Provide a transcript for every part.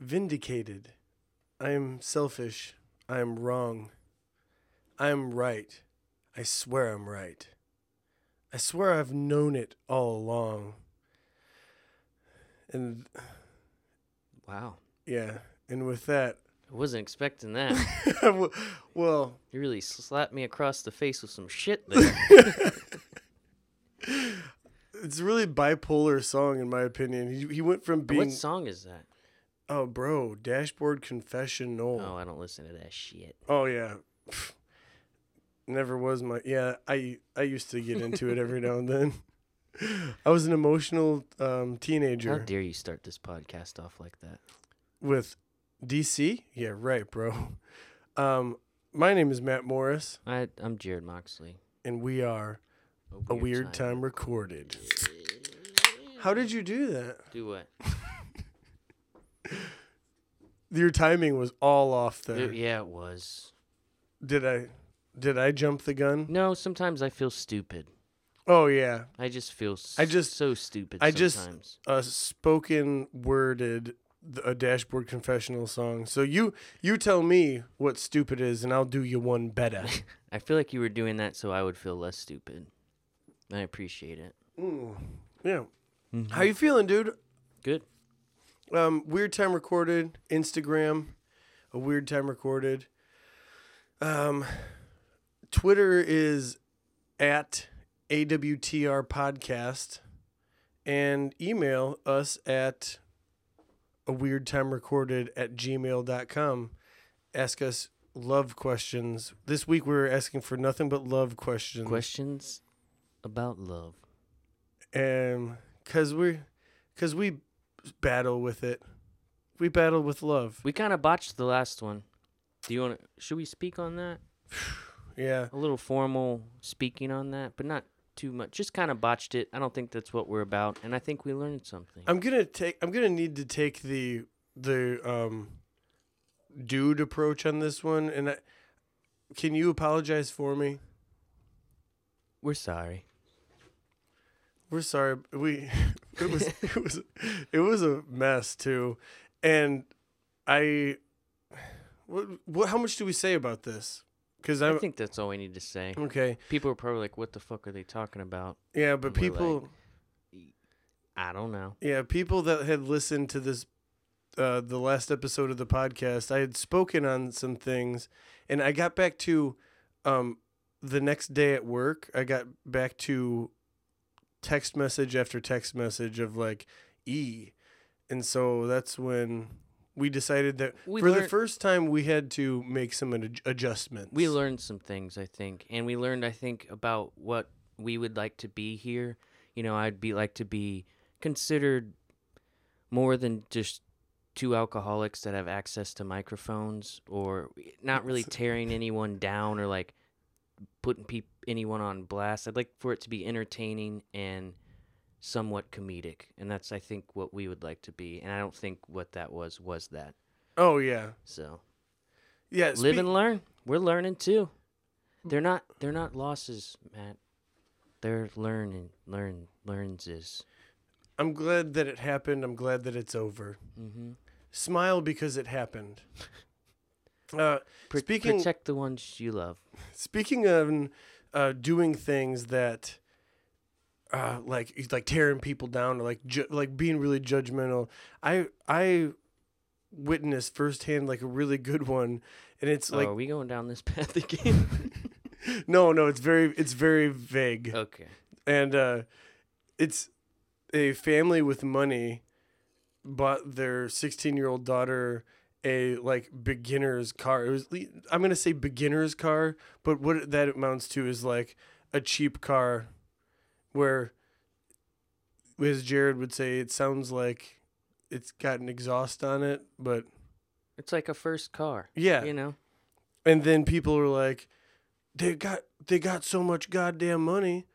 vindicated. I am selfish. I am wrong. I am right. I swear I'm right. I swear I've known it all along. And Wow. yeah, and with that, I wasn't expecting that. well, you really slapped me across the face with some shit there. it's a really bipolar song in my opinion. He he went from being what song is that? Oh bro, Dashboard Confessional. Oh, I don't listen to that shit. Oh yeah. Never was my yeah, I I used to get into it every now and then. I was an emotional um, How dare you start this podcast off like that? with DC. Yeah, right, bro. Um, my name is Matt Morris, I, I'm Jarrod Moxley. and we are a weird time recorded. How did you do that? Do what? Your timing was all off It- there. yeah, it was. Did I? Did I jump the gun? No, sometimes I feel stupid. Oh yeah, I just feel s- I just- so stupid I just- sometimes. a spoken worded th- a dashboard confessional song. So you you tell me what stupid is, and I'll do you one better. I feel like you were doing that so I would feel less stupid. I appreciate it. Mm, yeah. How you feeling, dude? Good. Um, weird time recorded. Instagram, a weird time recorded. Um, Twitter is at AWTR podcast, and email us at a weird time recorded at gmail.com. Ask us love questions. This week we we're asking for nothing but love questions. Questions about love. Um, cause we, cause we battle with it. We battle with love. We kind of botched the last one. Do you want to? Should we speak on that? Yeah. A little formal speaking on that, but not too much. Just kind of botched it. I don't think that's what we're about, and I think we learned something. I'm gonna take. I'm gonna need to take the the um, dude approach on this one. And I, can you apologize for me? we're sorry. We're sorry. We it was it was it was a mess too, and I. What, what how much do we say about this? Because I think that's all we need to say. okay. People are probably like, "What the fuck are they talking about?" Yeah, but We're like- people. I don't know. Yeah, people that had listened to this, uh, the last episode of the podcast, I had spoken on some things, and I got back to, um, the next day at work, I got back to text message after text message of like E, and so that's when we decided that We for the first time we had to make some ad- adjustments. We learned some things, I think, and we learned, I think, about what we would like to be here. You know, I'd be like to be considered more than just two alcoholics that have access to microphones, or not really tearing anyone down or like putting peop- anyone on blast. I'd like for it to be entertaining and somewhat comedic, and that's, I think, what we would like to be. And I don't think what that was was that. Oh yeah, So yeah. live and learn. We're learning too. They're not they're not losses, Matt. They're learning learn learns is. I'm glad that it happened. I'm glad that it's over. Mm-hmm. Smile because it happened. Uh, Speaking- protect the ones you love. speaking of uh, doing things that, uh, like like tearing people down or like ju- like being really judgmental, I I witnessed firsthand like a really good one, and it's oh, like are we going down this path again? no no it's very it's very vague. okay. and uh, it's a family with money bought their 16 year old daughter a like beginner's car. It was I'm gonna say beginner's car, but what that amounts to is like a cheap car, where, as Jarrod would say, it sounds like it's got an exhaust on it, but It's like a first car. yeah. You know? And then people are like, they got they got so much goddamn money.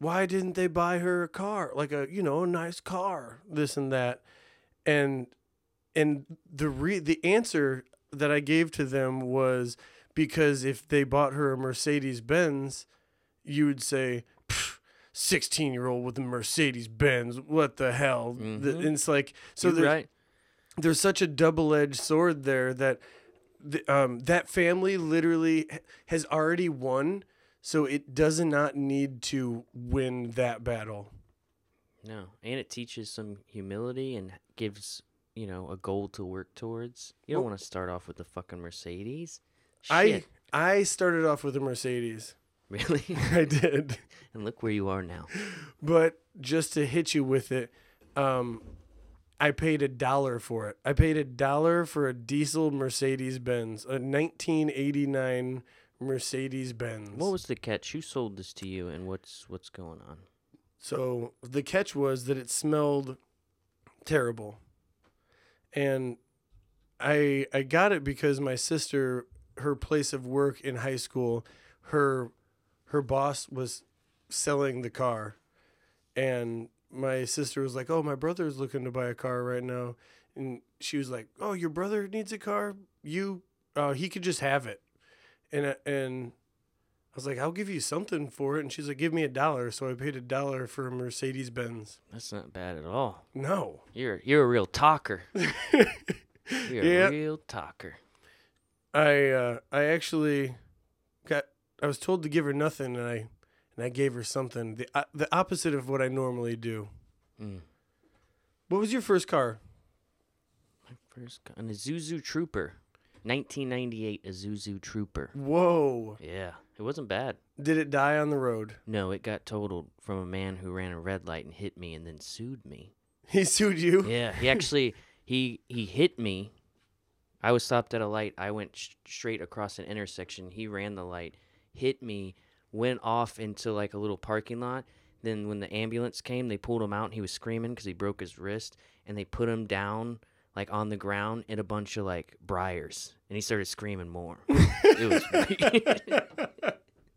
Why didn't they buy her a car? Like a you know a nice car, this and that, and and the re- the answer that I gave to them was because if they bought her a Mercedes Benz, you would say. Sixteen year old with a Mercedes Benz, what the hell? Mhm. and it's like so. There's- right. there's such a double-edged sword there that the, um, that family literally has already won, so it does not need to win that battle. No, and it teaches some humility and gives you know a goal to work towards. You don't Well- want to start off with the fucking Mercedes. I I started off with a Mercedes. really, I did. and look where you are now. But just to hit you with it, um, I paid a dollar for it. I paid a dollar for a diesel Mercedes Benz, a 1989 Mercedes Benz. What was the catch? Who sold this to you, and what's what's going on? So the catch was that it smelled terrible. And I I got it because my sister her place of work in high school, her her boss was selling the car. And my sister was like, "Oh, my brother's looking to buy a car right now." And she was like, "Oh, your brother needs a car? You uh he could just have it." And and I was like, I'll give you something for it. And she's like, give me a dollar. So I paid a dollar for a Mercedes Benz. That's not bad at all. No. You're you're a real talker. You're Yeah. a real talker. I uh, I actually got I was told to give her nothing and I and I gave her something. The uh, the opposite of what I normally do. Mm. What was your first car? My first car, an Isuzu Trooper, 1998 Isuzu Trooper. Whoa. Yeah, it wasn't bad. Did it die on the road? No, it got totaled from a man who ran a red light and hit me and then sued me. He sued you? Yeah, he actually he he hit me. I was stopped at a light. I went sh- straight across an intersection. He ran the light, hit me, went off into like a little parking lot. Then when the ambulance came, they pulled him out. and He was screaming because he broke his wrist, and they put him down like on the ground in a bunch of like briars, and he started screaming more. it was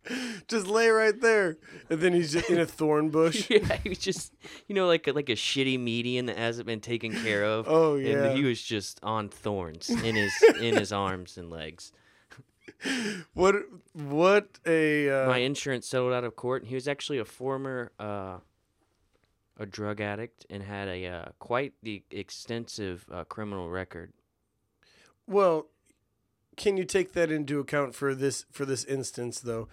just lay right there. And then he's just in a thorn bush. yeah, he was just you know like a, like a shitty median that hasn't been taken care of. Oh, yeah. and he was just on thorns in his in his arms and legs. What what a uh, My insurance settled out of court, and he was actually a former uh, a drug addict and had a uh, quite the extensive uh, criminal record. Well, can you take that into account for this for this instance though?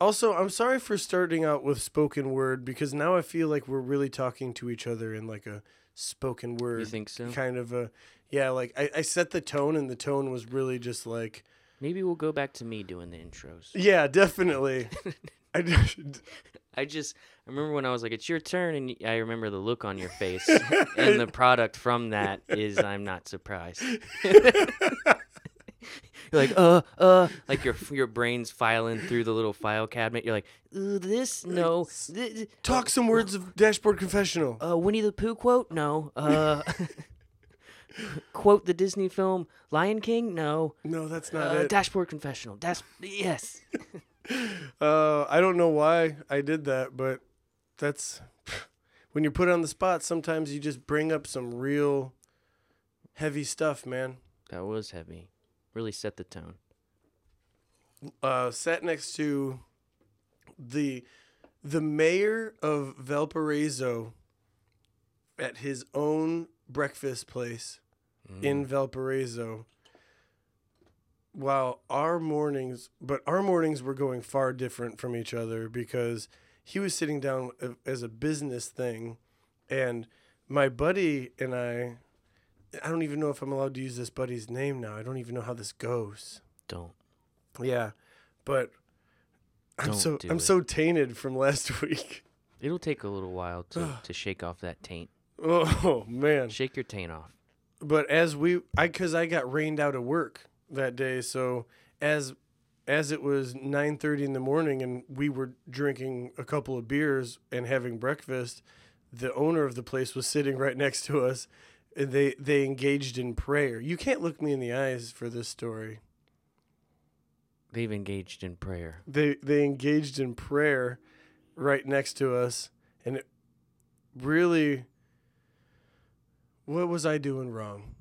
Also, I'm sorry for starting out with spoken word because now I feel like we're really talking to each other in like a spoken word You think so? kind of a yeah, like I, I set the tone and the tone was really just like Maybe we'll go back to me doing the intros. yeah, definitely. I I just I remember when I was like, "It's your turn," and I remember the look on your face, and the product from that is I'm not surprised. You're like, uh, uh, like your your brain's filing through the little file cabinet. You're like, this, no, th- talk some words of dashboard confessional. uh, Winnie the Pooh quote, no, uh, quote the Disney film Lion King, no, No, that's not uh, it. Dashboard confessional, dash, yes. Uh, I don't know why I did that, but that's when you're put on the spot. Sometimes you just bring up some real heavy stuff, man. That was heavy. Really set the tone. Uh, sat next to the the mayor of Valparaiso at his own breakfast place in Valparaiso. While our mornings, but our mornings were going far different from each other because he was sitting down as a business thing, and my buddy and I, I don't even know if I'm allowed to use this buddy's name now. I don't even know how this goes. Don't. Yeah, but I'm Don't so I'm it. so tainted from last week. It'll take a little while to, to shake off that taint. Oh man! Shake your taint off. But as we, I because I got rained out of work that day, so as as it was nine thirty in the morning and we were drinking a couple of beers and having breakfast, the owner of the place was sitting right next to us. And they they engaged in prayer. You can't look me in the eyes for this story. They've engaged in prayer. they they engaged in prayer right next to us and it really what was i doing wrong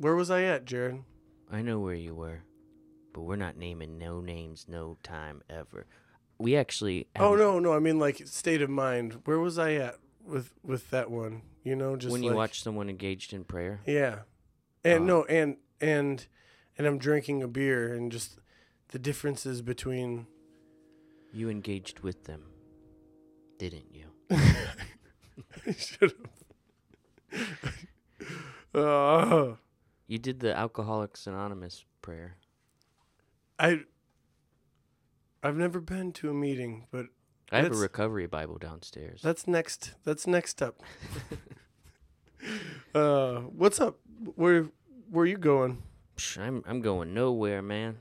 where was i at jarrod I know where you were, but we're not naming no names, no time ever. We actually. oh no no i mean like state of mind where was i at with with that one. You know, just when you like- watch someone engaged in prayer. Yeah, and Uh, no, and and and I'm drinking a beer, and just the differences between. You engaged with them, didn't you? Shut up. Uh, You did the Alcoholics Anonymous prayer. I. I've never been to a meeting, but I have a recovery Bible downstairs. that's next. That's next up. uh, what's up? Where where you going? Psh, I'm I'm going nowhere, man.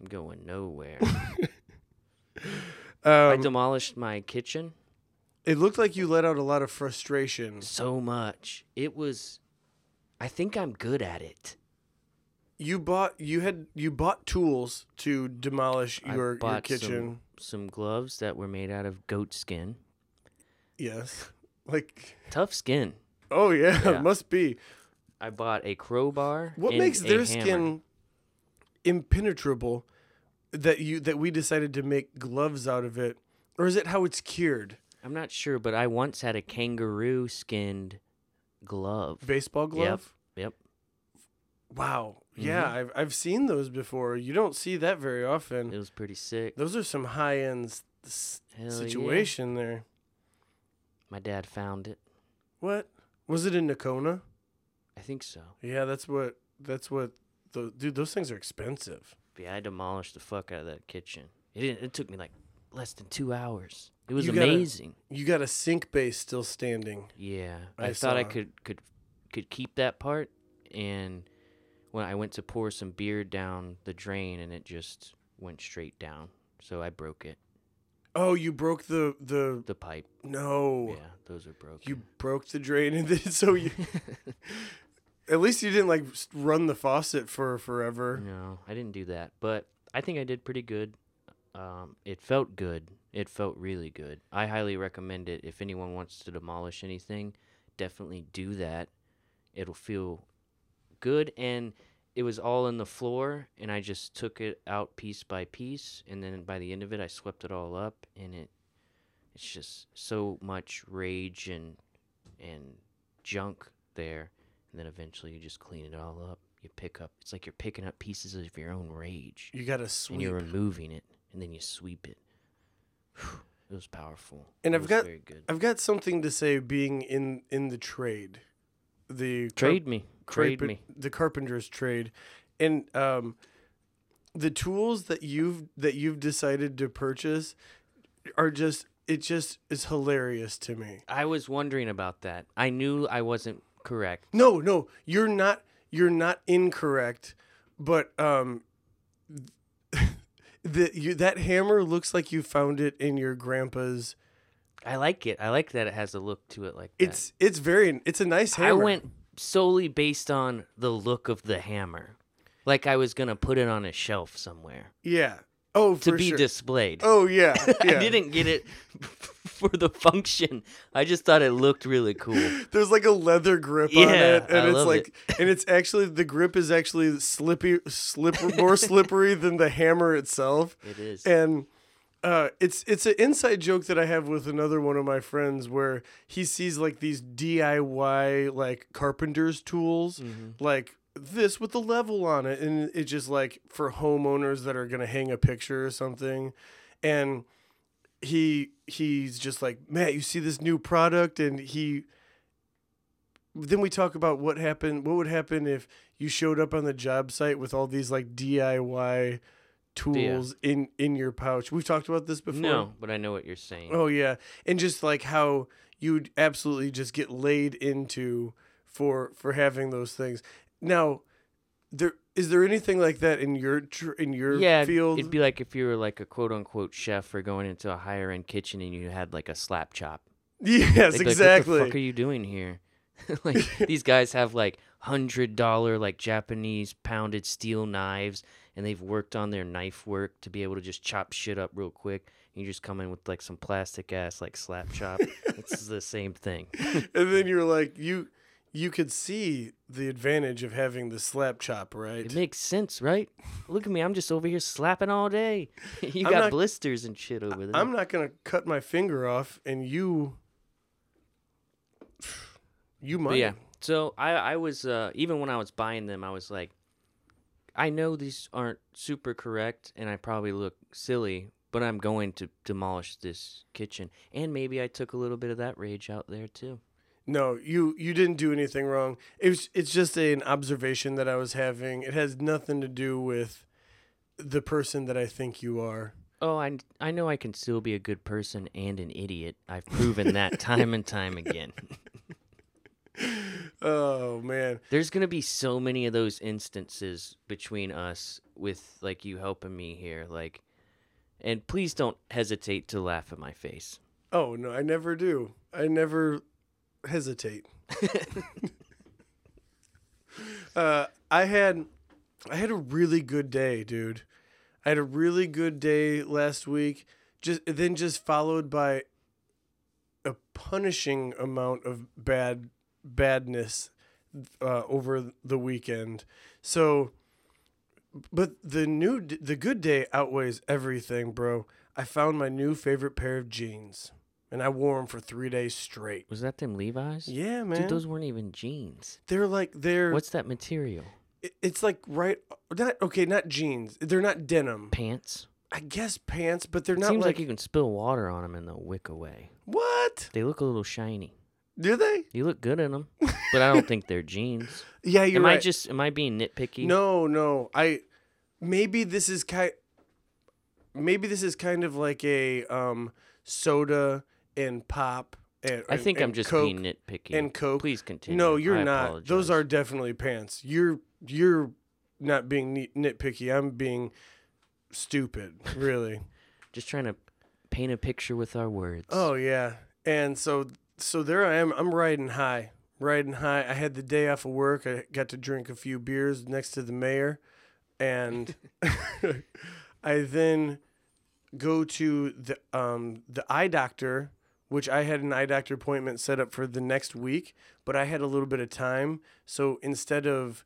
I'm going nowhere. I Um, demolished my kitchen it looked like you let out a lot of frustration. so much. It was I think I'm good at it. You bought you had you bought tools to demolish I your your bought kitchen. Some gloves that were made out of goat skin. Yes. Like Tough skin. oh yeah, Yeah. must be. I bought a crowbar. What and makes a their hammer. skin impenetrable that you that we decided to make gloves out of it? Or is it how it's cured? I'm not sure, but I once had a kangaroo skinned glove. Baseball glove? Yep. Wow. Yeah, Mhm. I've I've seen those before. You don't see that very often. It was pretty sick. Those are some high end s- Hell yeah. situation there. My dad found it. What? Was it in Nokona? I think so. Yeah, that's what that's what the dude, those things are expensive. Yeah, I demolished the fuck out of that kitchen. It didn't, it took me like less than two hours. It was You gotta- amazing. You got a sink base still standing. Yeah, I I, thought I saw. could could could keep that part, and when I went to pour some beer down the drain, and it just went straight down. So I broke it. Oh, you broke the the The pipe. no. Yeah, those are broken. You broke the drain and then so you at least you didn't like s- run the faucet for forever. No, I didn't do that, but I think I did pretty good. Um, it felt good. It felt really good. I highly recommend it. If anyone wants to demolish anything, definitely do that. It'll feel good, and it was all in the floor, and I just took it out piece by piece, and then by the end of it, I swept it all up, and it it's just so much rage and and junk there, and then eventually you just clean it all up. You pick up. It's like you're picking up pieces of your own rage, You got to and sweep. you're removing it, and then you sweep it. It was powerful. And It I've got- very good. I've got something to say being in in the trade. The car- Trade me, trade carpen- me. the carpenter's trade and um the tools that you've that you've decided to purchase are just it just is hilarious to me I was wondering about that. I knew I wasn't correct. no no you're not you're not incorrect but um the you that hammer looks like you found it in your grandpa's I like it. I like that it has a look to it like that. it's it's very it's a nice hammer. I went solely based on the look of the hammer, like I was gonna put it on a shelf somewhere yeah oh to be sure. displayed. oh yeah, yeah. I didn't get it for the function. I just thought it looked really cool. There's like a leather grip on it, and I it's like, and it's actually the grip is actually slippy, slipper, more slippery than the hammer itself, It is. and uh, it's it's an inside joke that I have with another one of my friends where he sees like these DIY like carpenter's tools, Mhm. like this with the level on it, and it's just like for homeowners that are gonna hang a picture or something, and he he's just like Matt, you see this new product, and he. Then we talk about what happened. What would happen if you showed up on the job site with all these like DIY tools in in your pouch? We've talked about this before. No, but I know what you're saying. Oh yeah, and just like how you'd absolutely just get laid into for for having those things. Now, there is there anything like that in your tr- in your yeah, field? it'd be like if you were like a quote unquote chef or going into a higher end kitchen and you had like a slap chop. yes, They'd exactly. Like, what the fuck are you doing here? like these guys have like hundred dollar like Japanese pounded steel knives, and they've worked on their knife work to be able to just chop shit up real quick. And you just come in with like some plastic ass like slap chop. it's the same thing. and then you're like you you could see the advantage of having the slap chop, right? It makes sense, right? Look at me, I'm just over here slapping all day. you I'm got not- blisters and shit over there. I'm not gonna cut my finger off and you You But might. yeah. So I I was uh even when I was buying them, I was like, I know these aren't super correct, and I probably look silly, but I'm going to demolish this kitchen, and maybe I took a little bit of that rage out there too. No, you you didn't do anything wrong. It was it's just an observation that I was having. It has nothing to do with the person that I think you are. Oh, I I know I can still be a good person and an idiot. I've proven that time and time again. Oh man. There's gonna be so many of those instances between us with like you helping me here, like, and please don't hesitate to laugh at my face. Oh no, I never do. I never hesitate. uh, I had I had a really good day, dude. I had a really good day last week. Just then, just followed by a punishing amount of bad badness uh, over the weekend. So, but the new the good day outweighs everything, bro. I found my new favorite pair of jeans, and I wore them for three days straight. Was that them Levi's? Yeah, man. Dude, those weren't even jeans. they're like they're What's that material? it- it's like right not okay not jeans they're not denim Pants? i guess pants but they're It not seems like, like you can spill water on them and they'll wick away. what They look a little shiny. do they You look good in them, but I don't think they're jeans. yeah you're am right I just am I being nitpicky? no no i maybe this is kind maybe this is kind of like a um soda and pop and I think I'm and just Coke being nitpicky. and coke Please continue. no you're I not those are definitely pants you're you're not being nitpicky i'm being stupid really just trying to paint a picture with our words. Oh yeah. And so so there I am. I'm riding high. Riding high. I had the day off of work. I got to drink a few beers next to the mayor. And I then go to the um the eye doctor, which I had an eye doctor appointment set up for the next week, but I had a little bit of time. So instead of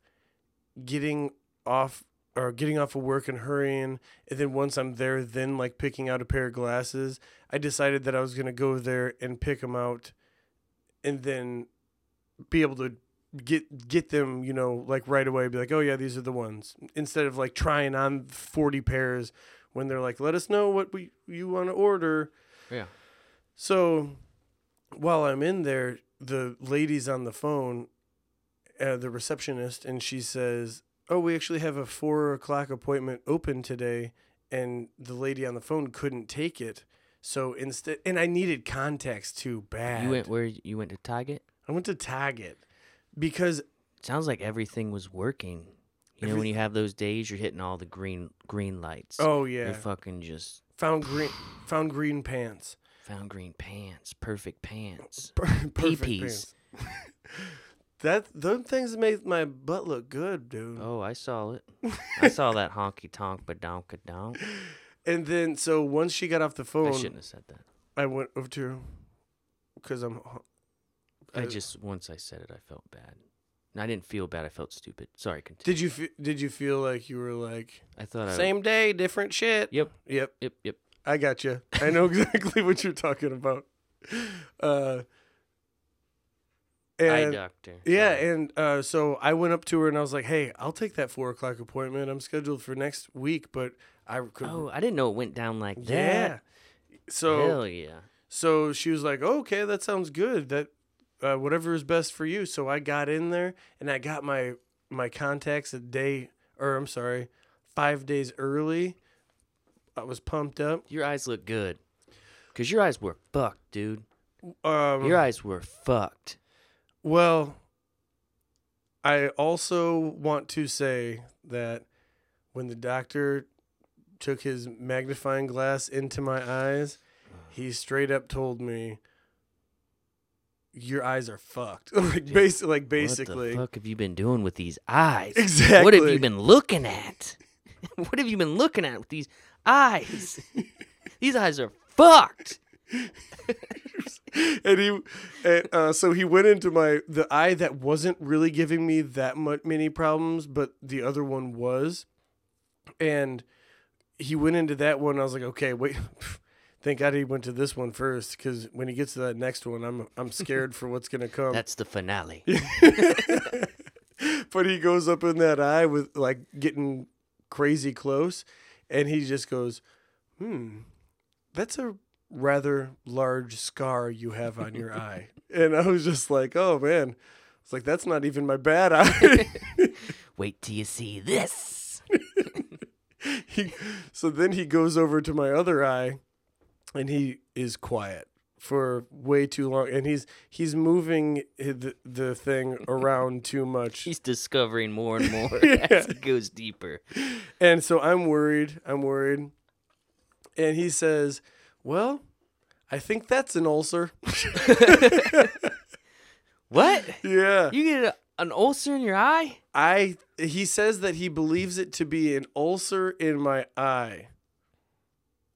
getting off or getting off of work and hurrying and then once i'm there then like picking out a pair of glasses i decided that i was going to go there and pick them out and then be able to get get them you know like right away be like oh yeah these are the ones instead of like trying on 40 pairs when they're like let us know what we you want to order Yeah. So while i'm in there the lady's on the phone uh, the receptionist and she says oh we actually have a four o'clock appointment open today and the lady on the phone couldn't take it so instead and i needed contacts too bad You went where you went to Target? i went to target because Sounds like everything was working. You know, when you have those days, you're hitting all the green green lights. oh yeah You're fucking just found green found green pants found green pants, perfect pants. Per- perfect Pee-pees. pants that those things made my butt look good dude Oh, I saw it. I saw that honky tonk badonka donk. and then so once she got off the phone, I shouldn't have said that. I went over to her because I'm. I uh, just once I said it, I felt bad. I didn't feel bad. I felt stupid. Sorry, continue. Did you fe- did you feel like you were like I thought I same day, different shit? Yep. Yep. Yep. Yep. I got you. I know exactly what you're talking about. Uh. Eye And doctor. yeah, and uh, so I went up to her and I was like, "Hey, I'll take that four o'clock appointment. I'm scheduled for next week, but I could." Oh, I didn't know it went down like that. yeah. So Hell yeah. So she was like, oh, "Okay, that sounds good. That uh, whatever is best for you." So I got in there and I got my my contacts a day, or I'm sorry, five days early. I was pumped up. Your eyes look good. Cause your eyes were fucked, dude. Um, Your eyes were fucked. well, I also want to say that when the doctor took his magnifying glass into my eyes, he straight up told me. Your eyes are fucked. like basically, like basically. What the fuck have you been doing with these eyes? Exactly. What have you been looking at? what have you been looking at with these eyes? these eyes are fucked. and he and uh, so he went into my the eye that wasn't really giving me that much many problems but the other one was and he went into that one i was like okay wait Thank God he went to this one first, because when he gets to that next one, I'm I'm scared for what's gonna come. That's the finale. but he goes up in that eye with like getting crazy close, and he just goes, "Hmm, that's a rather large scar you have on your eye." And I was just like, "Oh man." It's like that's not even my bad eye. Wait till you see this. he, so then he goes over to my other eye and he is quiet for way too long and he's he's moving the, the thing around too much He's discovering more and more Yeah. as it goes deeper. and so i'm worried i'm worried and he says well i think that's an ulcer What? yeah You get a, an ulcer in your eye? i he says that he believes it to be an ulcer in my eye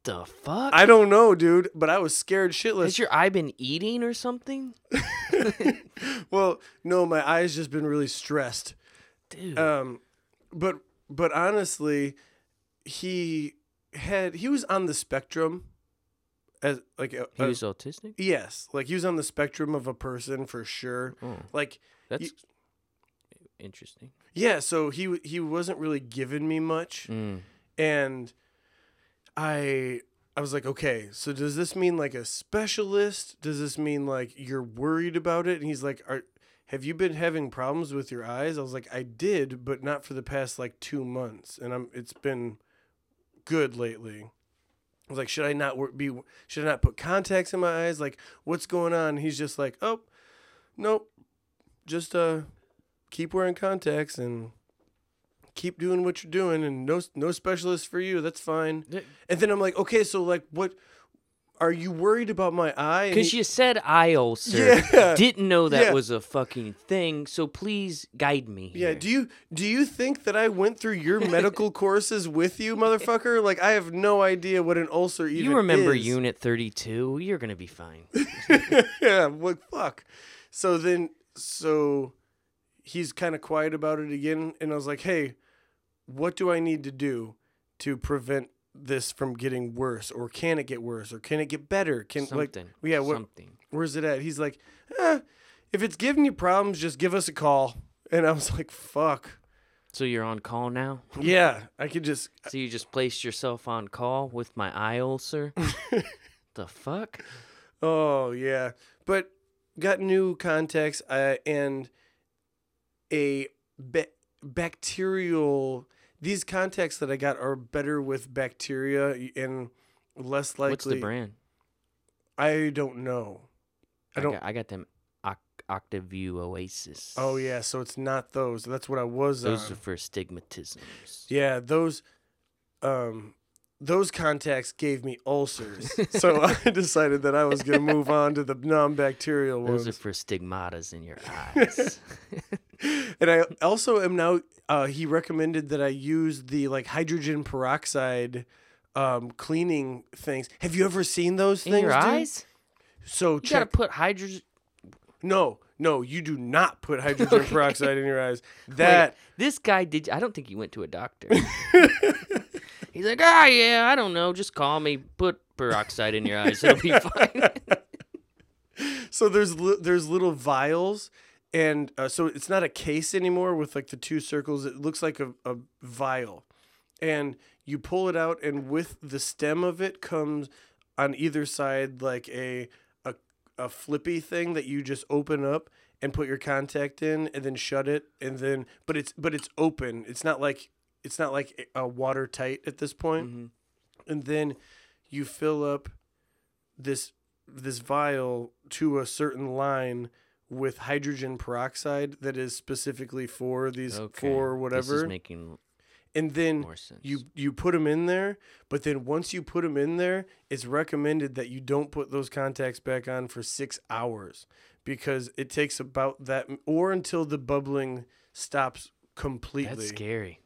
The fuck? i don't know dude but i was scared shitless Has your eye been eating or something? well no my eye's just been really stressed Dude. Um, but but honestly, he had he was on the spectrum, as like a, he a- was autistic? yes, like he was on the spectrum of a person for sure. Oh, Like that's interesting. yeah, so he he wasn't really giving me much, Mm. and I I was like, okay, so does this mean like a specialist? Does this mean like you're worried about it? And he's like, are have you been having problems with your eyes? I was like, I did, but not for the past like two months, and I'm it's been good lately. I was like, should I not be? Should I not put contacts in my eyes? Like, what's going on? He's just like, oh, nope, just uh, keep wearing contacts and keep doing what you're doing, and no no specialist for you. That's fine. And then I'm like, okay, so like, what? Are you worried about my eye? Because you said eye ulcer. Yeah. Didn't know that Yeah. was a fucking thing, so please guide me. Yeah, do you do you think that I went through your medical courses with you, motherfucker? Like I have no idea what an ulcer even you remember is. Unit 32? You're going to be fine. yeah, what fuck. So then so he's kind of quiet about it again and I was like, "Hey, what do I need to do to prevent this from getting worse or can it get worse or can it get better? Can like yeah, what Something. where's it at? He's like, eh, if it's giving you problems, just give us a call. And I was like, fuck. So you're on call now? Yeah, I could just So you just placed yourself on call with my eye ulcer? the fuck? Oh yeah, but got new contacts uh, and a ba- bacterial. These contacts that I got are better with bacteria and less likely. What's the brand? I don't know. I don't. got, I got them Oc- Acuvue Oasys. oh yeah, so it's not those. That's what I was Those on. are for stigmatisms. Yeah, those. Um, those contacts gave me ulcers, so I decided that I was gonna move on to the non-bacterial ones. Those are for stigmatas in your eyes. and I also am now. Uh, he recommended that I use the like hydrogen peroxide um, cleaning things. Have you ever seen those in things? your dude? eyes? So You gotta put hydrogen. No, no, you do not put hydrogen peroxide in your eyes. That This guy did. I don't think he went to a doctor. He's like, ah, yeah, I don't know. Just call me. Put peroxide in your eyes. It'll be fine. so there's li- there's little vials. And uh, so it's not a case anymore with like the two circles. It looks like a, a vial. And you pull it out, and with the stem of it comes on either side like a a, a flippy thing that you just open up and put your contact in and then shut it and then but it's but it's open it's not like it's not like a watertight at this point Mhm. and then you fill up this this vial to a certain line with hydrogen peroxide that is specifically for these Okay. for This whatever. is making and then you you put them in there but then once you put them in there it's recommended that you don't put those contacts back on for six hours because it takes about that or until the bubbling stops completely. That's scary.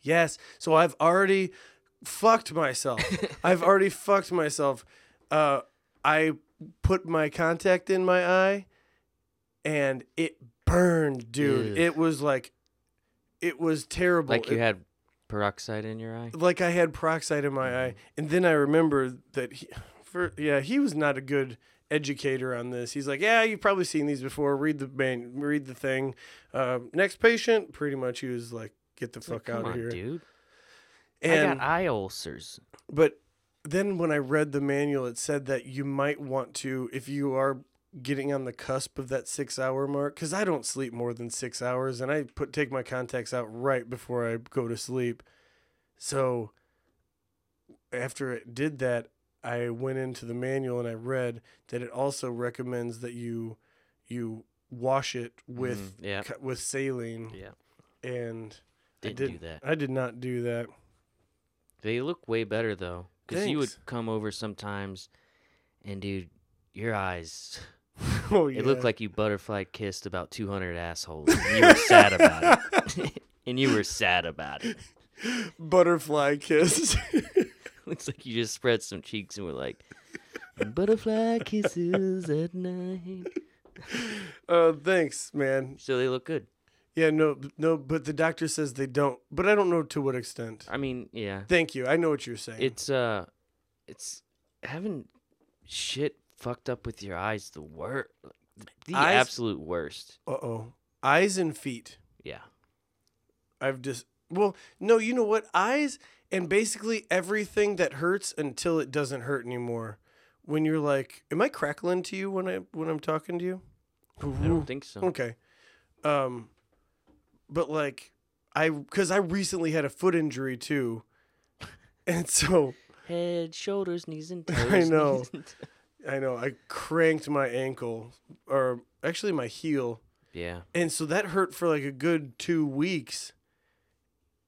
yes. So i've already fucked myself. I've already fucked myself. Uh i put my contact in my eye and it burned dude Ugh. it was like it was terrible Like you It- had peroxide in your eye. like I had peroxide in my eye, and then I remember that he, for yeah, he was not a good educator on this. He's like, yeah, you've probably seen these before. Read the man, read the thing. Uh, next patient, pretty much, he was like, get the It's like, fuck out come of on, here. dude. And I got eye ulcers. but then when I read the manual, it said that you might want to, if you are getting on the cusp of that six hour mark, because I don't sleep more than six hours, and I put take my contacts out right before I go to sleep. So after it did that, I went into the manual and I read that it also recommends that you you wash it with Mhm, yeah. with saline, Yeah. and I Didn't did do that. I did not do that. They look way better though, because you would come over sometimes, and dude, your eyes. Oh yeah, It looked like you butterfly kissed about 200 assholes. And you were sad about it. and you were sad about it. butterfly kiss. Looks like you just spread some cheeks and were like, butterfly kisses at night. uh, thanks, man. So they look good. Yeah, no, no, but the doctor says they don't. But I don't know to what extent. I mean, yeah. Thank you. I know what you're saying. It's uh, it's having shit fucked up with your eyes. The worst, the Eyes- absolute worst. uh oh. Eyes and feet. Yeah. I've just well, no, you know what? Eyes and basically everything that hurts until it doesn't hurt anymore. When you're like, am I crackling to you when I when I'm talking to you? I don't think so. Okay. Um but like I cuz I recently had a foot injury too. And so Head, shoulders, knees, and toes. I know. knees and toes. I know I cranked my ankle or actually my heel. Yeah. And so that hurt for like a good 2 weeks.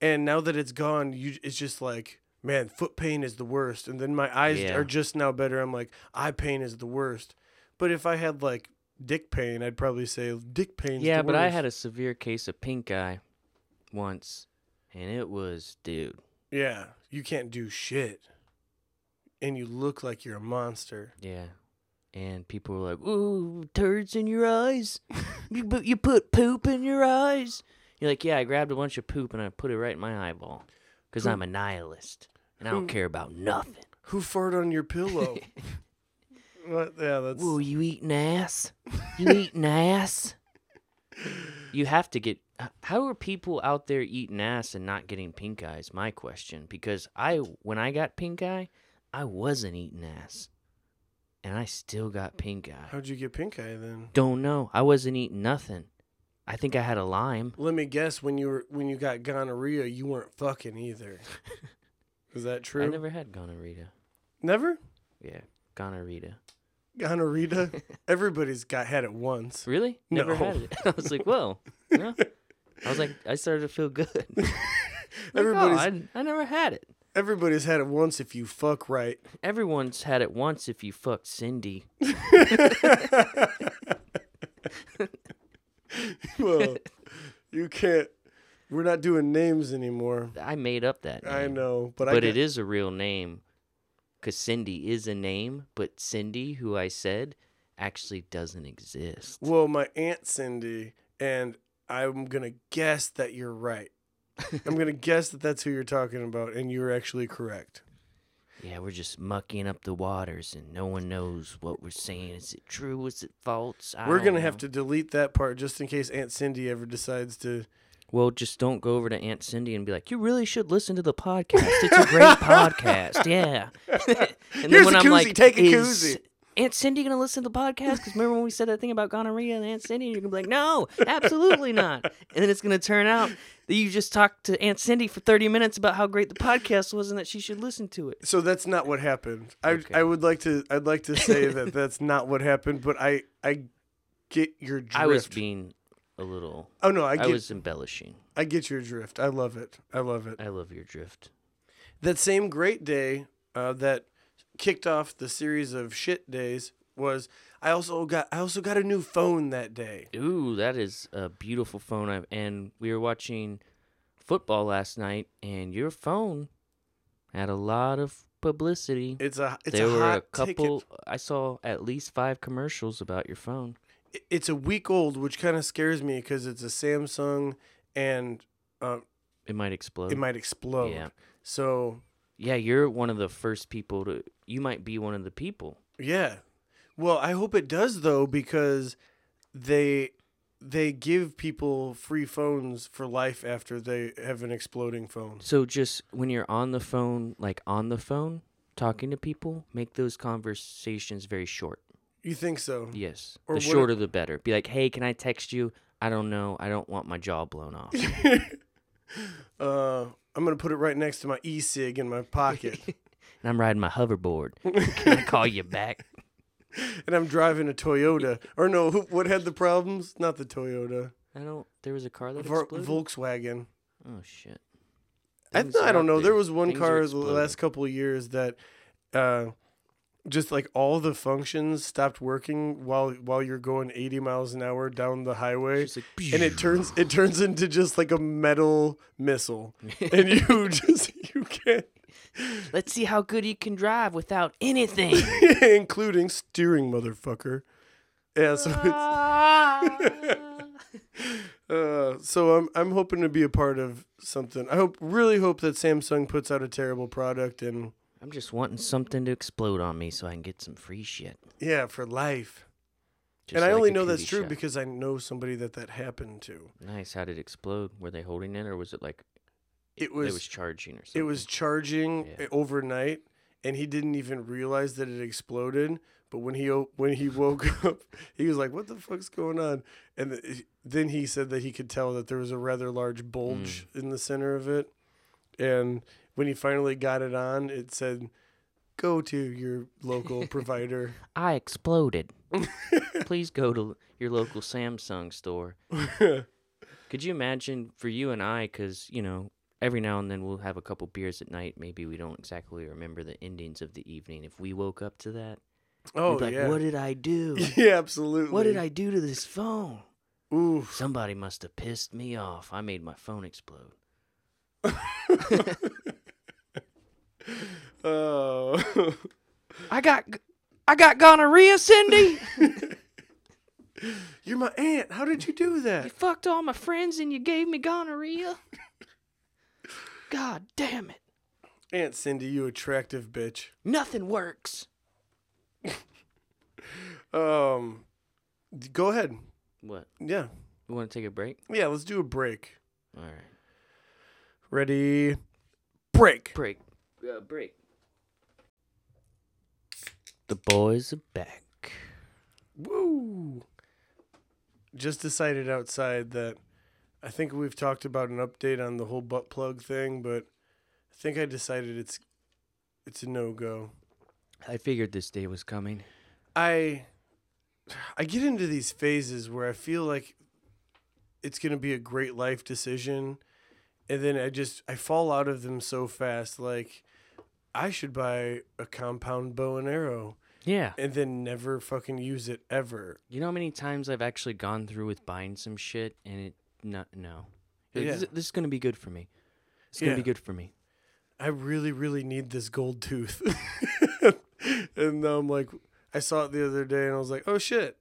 And now that it's gone, you it's just like, man, foot pain is the worst. And then my eyes Yeah. are just now better. I'm like, eye pain is the worst. But if I had like dick pain, I'd probably say dick pain. Yeah, but I had a severe case of pink eye once, and it was, dude. Yeah, you can't do shit. And you look like you're a monster. Yeah. And people were like, "Ooh, turds in your eyes? you put you put poop in your eyes?" You're like, "Yeah, I grabbed a bunch of poop and I put it right in my eyeball, cause I'm a nihilist and I don't care about nothing." Who farted on your pillow? what? Yeah, that's. Whoa, you eating ass? You eating ass? You have to get. How are people out there eating ass and not getting pink eyes? My question, because I when I got pink eye, I wasn't eating ass, and I still got pink eye. How'd you get pink eye then? Don't know. I wasn't eating nothing. I think I had a lime. Let me guess. When you were when you got gonorrhea, you weren't fucking either. Is that true? I never had gonorrhea. Never? Yeah, gonorrhea. Gonorrhea. Everybody's got had it once. Really? Never No. had it. I was like, whoa. No. I was like, I started to feel good. Like, oh, Everybody's I, I never had it. Everybody's had it once if you fuck right. Everyone's had it once if you fucked Cindy. well, you can't. We're not doing names anymore. I made up that name. I know, but, I But get, it is a real name. Because Cindy is a name, but Cindy, who I said, actually doesn't exist. Well, my aunt Cindy, and I'm gonna guess that you're right. I'm gonna guess that that's who you're talking about, and you're actually correct. Yeah, we're just mucking up the waters and no one knows what we're saying. Is it true? Is it false? I We're gonna have to delete that part just in case Aunt Cindy ever decides to. Well, just don't go over to Aunt Cindy and be like, "You really should listen to the podcast. It's a great podcast." Yeah. and Here's a koozie, take a koozie." Aunt Cindy gonna listen to the podcast? Because remember when we said that thing about gonorrhea and Aunt Cindy? And you're gonna be like, "No, absolutely not." And then it's gonna turn out that you just talked to Aunt Cindy for 30 minutes about how great the podcast was and that she should listen to it. So that's not what happened. I Okay. I would like to I'd like to say that that's not what happened, but I I get your drift. I was being a little. oh no, I get, I, was embellishing. I get your drift. I love it. I love it. I love your drift. That same great day uh, that kicked off the series of shit days was I also got I also got a new phone that day. Ooh, that is a beautiful phone. I've, and we were watching football last night, and your phone had a lot of publicity. It's a it's there a were hot a couple. ticket. I saw at least five commercials about your phone. It's a week old, which kind of scares me because it's a Samsung and uh, It might explode. it might explode. Yeah. So Yeah, you're one of the first people to you might be one of the people. Yeah. Well, I hope it does though because they they give people free phones for life after they have an exploding phone. So just when you're on the phone, like on the phone, talking to people, make those conversations very short. You think so? Yes. Or the shorter the better. Be like, hey, can I text you? I don't know. I don't want my jaw blown off. Uh, I'm gonna put it right next to my e-cig in my pocket, and I'm riding my hoverboard. Can I call you back? and I'm driving a Toyota. Or no, who- what had the problems? Not the Toyota, I don't. There was a car that Vol- exploded. Volkswagen. oh shit. I, I don't know. There was one Things car the last couple of years that, uh, just like all the functions stopped working while while you're going 80 miles an hour down the highway, like, and it turns it turns into just like a metal missile, and you just you can't, Let's see how good you can drive without anything. including steering, motherfucker. Yeah, so it's. Uh, so I'm I'm hoping to be a part of something. I hope really hope that Samsung puts out a terrible product and I'm just wanting something to explode on me so I can get some free shit. yeah for life. Just and I like only know that's true shot. because I know somebody that that happened to. Nice. How did it explode? Were they holding it, or was it like It it was, was charging or something? it was charging Yeah. overnight, and he didn't even realize that it exploded. But when he when he woke up, he was like, "What the fuck's going on?" And th- then he said that he could tell that there was a rather large bulge Mm. in the center of it. And when he finally got it on, it said, "Go to your local provider." I exploded. Please go to your local Samsung store. Could you imagine for you and I, because, you know, every now and then we'll have a couple beers at night. Maybe we don't exactly remember the endings of the evening. If we woke up to that, oh like, yeah, what did I do? yeah, absolutely. What did I do to this phone? Ooh, Somebody must have pissed me off. I made my phone explode. oh. I got, I got gonorrhea, Cindy. You're my aunt. How did you do that? you fucked all my friends and you gave me gonorrhea. God damn it! Aunt Cindy, you attractive bitch. Nothing works. Um, go ahead. What? Yeah, We want to take a break? yeah. Let's do a break. All right. Ready? Break. Break. Uh, break. The boys are back. Woo! Just decided outside that I think we've talked about an update on the whole butt plug thing, but I think I decided it's it's a no go. I figured this day was coming. I I get into these phases where I feel like it's going to be a great life decision and then I just I fall out of them so fast like I should buy a compound bow and arrow Yeah. and then never fucking use it ever. You know how many times I've actually gone through with buying some shit and it no no. Like, This, Yeah. this is gonna be good for me. It's gonna be good for me. I really really need this gold tooth. and I'm like I saw it the other day and I was like, "Oh shit."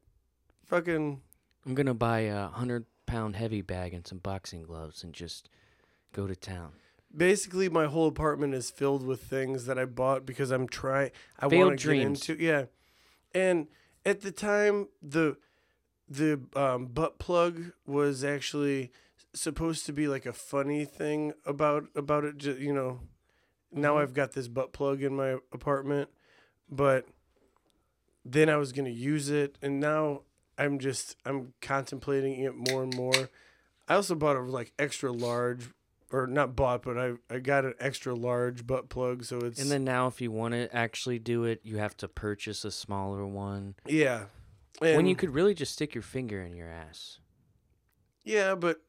Fucking I'm gonna buy a hundred pound heavy bag and some boxing gloves and just go to town. basically my whole apartment is filled with things that I bought because I'm trying I want to get into yeah. And at the time the the um, butt plug was actually supposed to be like a funny thing about about it you know now Mhm. I've got this butt plug in my apartment but then I was going to use it and now I'm just I'm contemplating it more and more. I also bought a like extra large or not bought but I I got an extra large butt plug so it's And then now, if you want to actually do it, you have to purchase a smaller one. yeah. When you could really just stick your finger in your ass. Yeah, but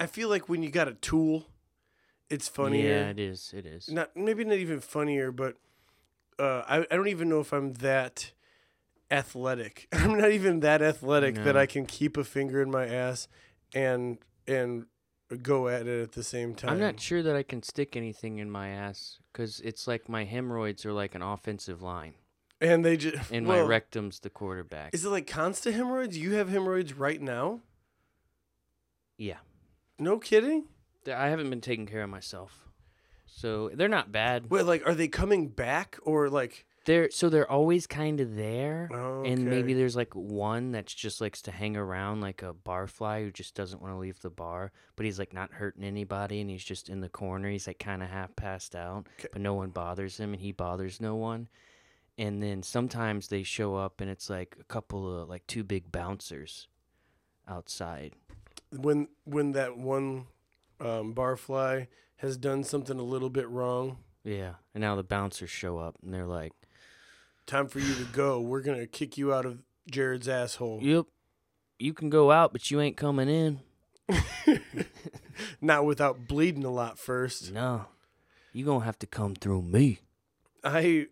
I feel like when you got a tool it's funnier. Yeah, it is. It is. not maybe not even funnier, but uh, I I don't even know if I'm that athletic. I'm not even that athletic that I can keep a finger in my ass and and go at it at the same time. I'm not sure that I can stick anything in my ass because it's like my hemorrhoids are like an offensive line, And they just and well, my rectum's the quarterback. Is it like constant hemorrhoids? You have hemorrhoids right now? yeah, No kidding. I haven't been taking care of myself. So they're not bad. Wait, like, are they coming back or like? They're so they're always kind of there, Oh, and maybe there's like one that's just likes to hang around, like a barfly who just doesn't want to leave the bar, but he's like not hurting anybody, and he's just in the corner. He's like kind of half passed out, 'Kay. but no one bothers him, and he bothers no one. And then sometimes they show up, and it's like a couple of like two big bouncers outside. when when that one um, barfly has done something a little bit wrong, Yeah, and now the bouncers show up, and they're like, time for you to go. We're gonna kick you out of Jarrod's asshole. "Yep, you can go out, but you ain't coming in." Not without bleeding a lot first. No, you gonna have to come through me. I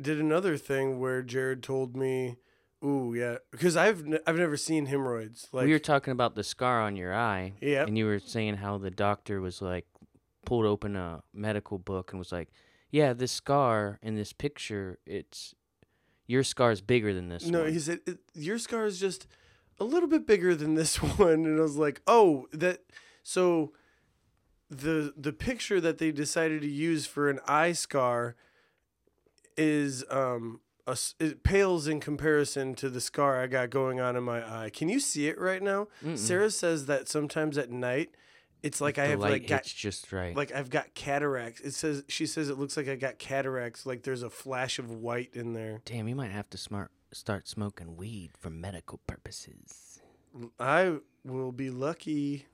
did another thing where Jarrod told me, "Ooh, yeah," because I've n- I've never seen hemorrhoids. Like, we were talking about the scar on your eye, yeah, and you were saying how the doctor was like pulled open a medical book and was like, "Yeah, this scar in this picture, it's your scar is bigger than this no, one." he said it, your scar is just a little bit bigger than this one, and I was like, "Oh, that." So, the the picture that they decided to use for an eye scar is um a, it pales in comparison to the scar I got going on in my eye. Can you see it right now? Mm-mm. Sarah says that sometimes at night, it's like I have like got just right. like I've got cataracts. It says she says it looks like I got cataracts. Like there's a flash of white in there. Damn, you might have to smart start smoking weed for medical purposes. I will be lucky.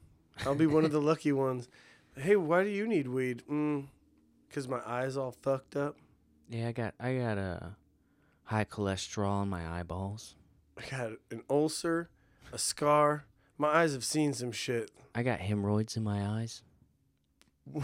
I'll be one of the lucky ones. Hey, why do you need weed? Mm, cause my eyes all fucked up. Yeah, I got I got a high cholesterol in my eyeballs. I got an ulcer, a scar. My eyes have seen some shit. I got hemorrhoids in my eyes.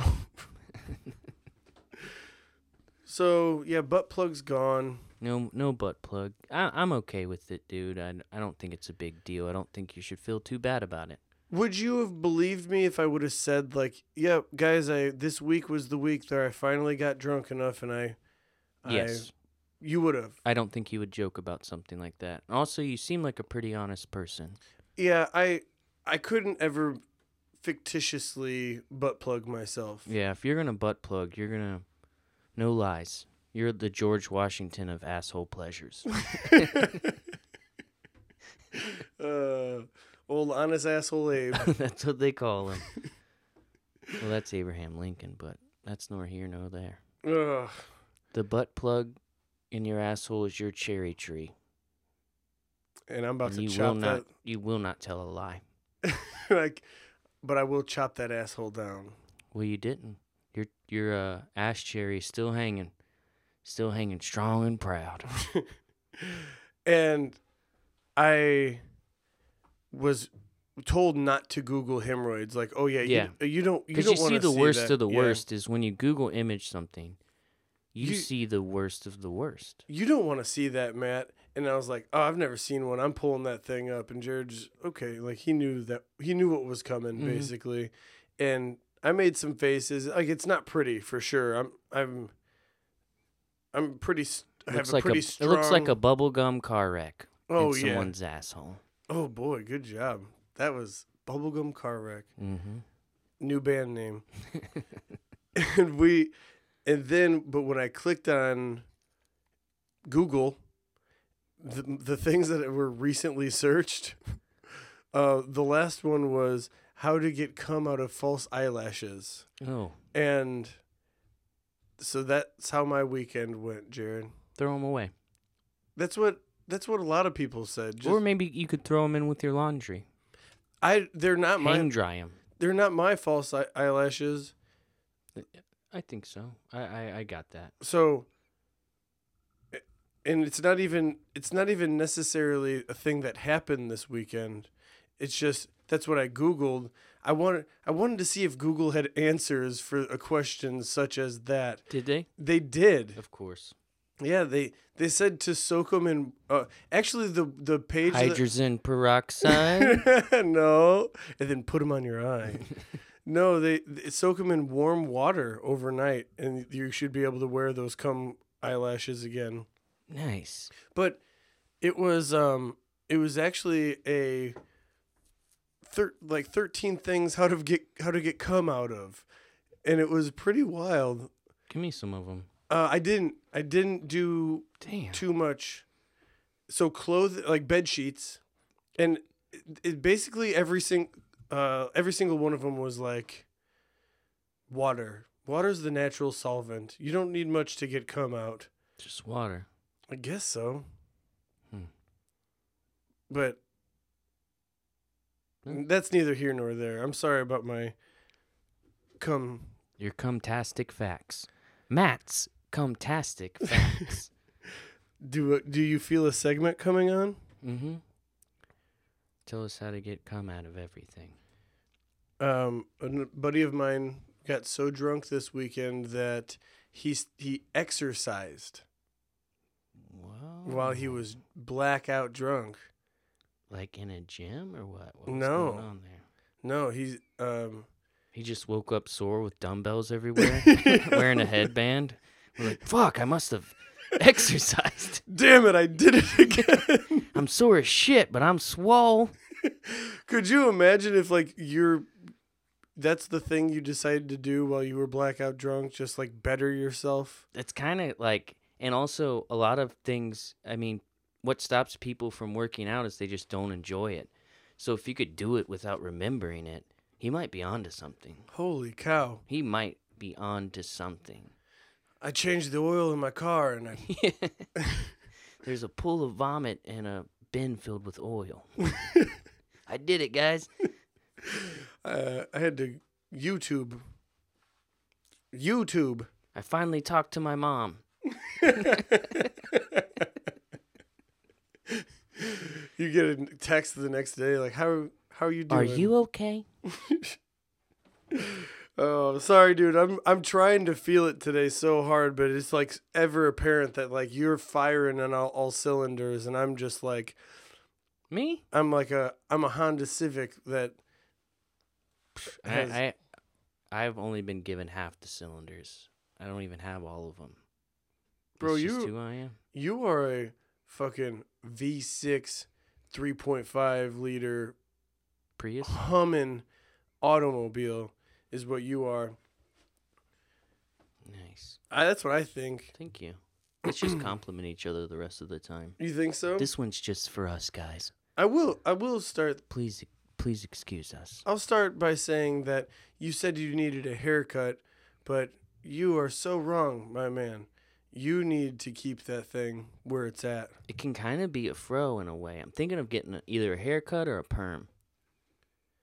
So yeah, butt plug's gone. No, no butt plug. I, I'm okay with it, dude. I, I don't think it's a big deal. I don't think you should feel too bad about it. Would you have believed me if I would have said like, "Yeah, guys, I this week was the week that I finally got drunk enough and I, Yes, I, you would have." I don't think you would joke about something like that. Also, you seem like a pretty honest person. Yeah, I, I couldn't ever fictitiously butt plug myself. Yeah, if you're gonna butt plug, you're gonna, no lies. You're the George Washington of asshole pleasures. uh, old honest asshole Abe. that's what they call him. well, that's Abraham Lincoln, but that's nor here nor there. Ugh. The butt plug in your asshole is your cherry tree. And I'm about and to you will chop not you will not tell a lie. like, but I will chop that asshole down. Well, you didn't. Your your uh, ash cherry is still hanging, still hanging strong and proud. and I was told not to Google hemorrhoids. Like, oh yeah, Yeah. you, you don't you Because don't you, see the worst that. of the Yeah. worst is when you Google image something, you, You- see the worst of the worst. You don't want to see that, Matt. And I was like, oh, I've never seen one. I'm pulling that thing up, and Jarrod's okay. Like he knew that he knew what was coming, Mhm. basically. And I made some faces. Like it's not pretty for sure. I'm I'm I'm pretty. s- I have Looks a like a, pretty it looks like a bubblegum car wreck oh in yeah. someone's asshole. Oh boy, good job. That was bubblegum car wreck. Mm-hmm. New band name. and we and then but when i clicked on google the, the things that were recently searched uh, the last one was how to get cum out of false eyelashes. Oh, and so that's how my weekend went jarrod. Throw them away, that's what that's what a lot of people said. Just, or maybe you could throw them in with your laundry. i they're not my Hang dry them. they're not my false eyelashes I think so. I, I I got that. so and it's not even it's not even necessarily a thing that happened this weekend it's just that's what i googled i wanted i wanted to see if google had answers for a question such as that Did they? they did Of course. yeah they they said to soak them in uh, actually the the page that- Hydrogen peroxide. no and then put them on your eye no they, they soak them in warm water overnight and you should be able to wear those cum eyelashes again nice. but it was um it was actually a thir- like 13 things how to get how to get cum out of and it was pretty wild. Give me some of them. Uh, I didn't. I didn't do Damn. too much. So clothes like bed sheets, and it, it basically every sing, uh, every single one of them was like water. Water's the natural solvent. You don't need much to get cum out. Just water. I guess so. Hmm. But Hmm. that's neither here nor there. I'm sorry about my cum. Your cumtastic facts. Matt's cumtastic facts. Do do you feel a segment coming on? mm-hmm. Tell us how to get cum out of everything. Um, a buddy of mine got so drunk this weekend that he he exercised Wow. while he was blackout drunk. like in a gym or what? What was No. going on there? No, he's um He just woke up sore with dumbbells everywhere, wearing a headband. We're like, fuck, I must have exercised. damn it, I did it again. I'm sore as shit, but I'm swole. Could you imagine if like you're that's the thing you decided to do while you were blackout drunk, just like better yourself? It's kind of like, and also a lot of things. I mean, what stops people from working out is they just don't enjoy it. So if you could do it without remembering it, he might be onto something. Holy cow. He might be onto something. I changed the oil in my car and I There's a pool of vomit and a bin filled with oil. I did it, guys. uh, I had to YouTube YouTube I finally talked to my mom. You get a text the next day like how how are you doing? Are you okay? Oh, sorry, dude. I'm I'm trying to feel it today so hard, but it's like ever apparent that like you're firing on all, all cylinders, and I'm just like Me? I'm like a I'm a Honda Civic that I, has, I I've only been given half the cylinders. I don't even have all of them. Bro, That's just you- who I am. you are a fucking V6 3.5 liter Prius. humming automobile is what you are. Nice. I, that's what I think. Thank you. Let's just compliment each other the rest of the time. You think so? This one's just for us guys. I will. I will start. Please, please excuse us. I'll start by saying that you said you needed a haircut, but you are so wrong, my man. You need to keep that thing where it's at. It can kind of be a fro in a way. I'm thinking of getting either a haircut or a perm.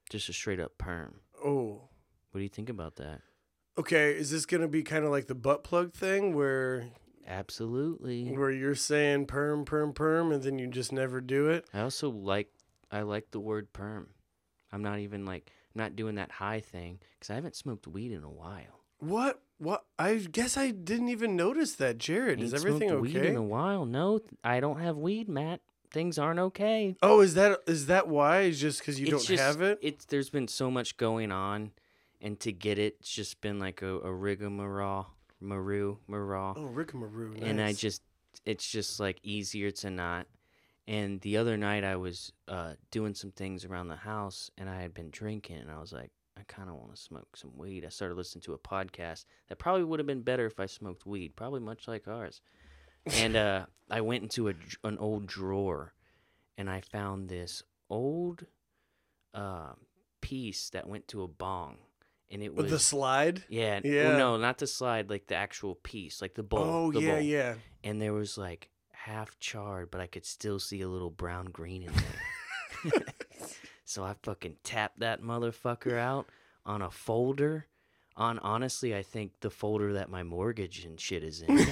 Just a straight up perm. Oh, What do you think about that? okay. Is this gonna be kind of like the butt plug thing, where Absolutely. where you're saying perm, perm, perm, and then you just never do it? I also like I like the word perm. I'm not even like not doing that high thing because I haven't smoked weed in a while. What? What? I guess I didn't even notice that. Jarrod, is Ain't everything smoked Weed okay? in a while? No, th- I don't have weed, Matt. Things aren't okay. Oh, is that is that why? Is just because you It's don't just- have it? It's there's been so much going on, and to get it, it's just been like a, a rigmarole, maru, marau. Oh, rigmarole. and I just it's just like easier to not. And the other night I was uh, doing some things around the house, and I had been drinking, and I was like, I kind of want to smoke some weed. I started listening to a podcast that probably would have been better if I smoked weed, probably much like ours. And uh, I went into a, an old drawer, and I found this old uh, piece that went to a bong, and it With was the slide. yeah, well, Yeah. no, not the slide, like the actual piece, like the bowl. oh the yeah, bowl. yeah. And there was like half charred, but I could still see a little brown green in there. so I fucking tapped that motherfucker out on a folder. On honestly, I think the folder that my mortgage and shit is in.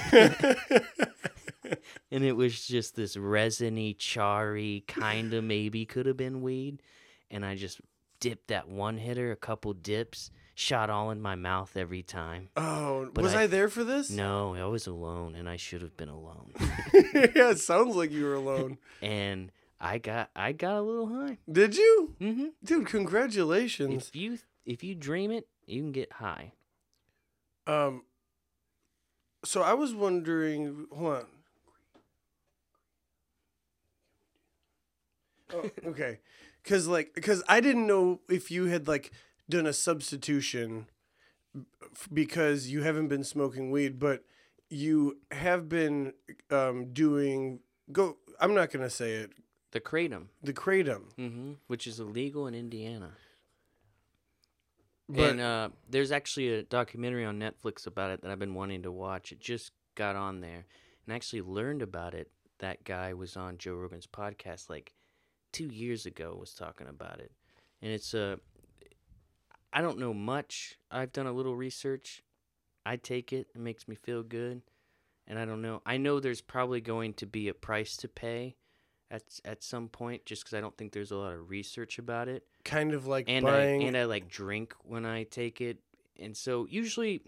and it was just this resiny, charry, kinda maybe could have been weed. And I just dipped that one hitter, a couple dips, shot all in my mouth every time. oh, But was I- I, there for this? No, I was alone, and I should have been alone. yeah, it sounds like you were alone. and I got I got a little high. Did you, Mm-hmm. dude? Congratulations. If you if you dream it, you can get high. Um. So I was wondering. Hold on. Oh, okay, because like, because I didn't know if you had like done a substitution because you haven't been smoking weed, but you have been um, doing go. I'm not gonna say it. The kratom, The kratom, hmm which is illegal in Indiana. but and uh, there's actually a documentary on Netflix about it that I've been wanting to watch. It just got on there, and I actually learned about it. That guy was on Joe Rogan's podcast like two years ago. Was talking about it, and it's a. I don't know much. I've done a little research. I take it. It makes me feel good, and I don't know. I know there's probably going to be a price to pay. At, at some point, just because I don't think there's a lot of research about it kind of like and buying. I and I like drink when I take it, and so usually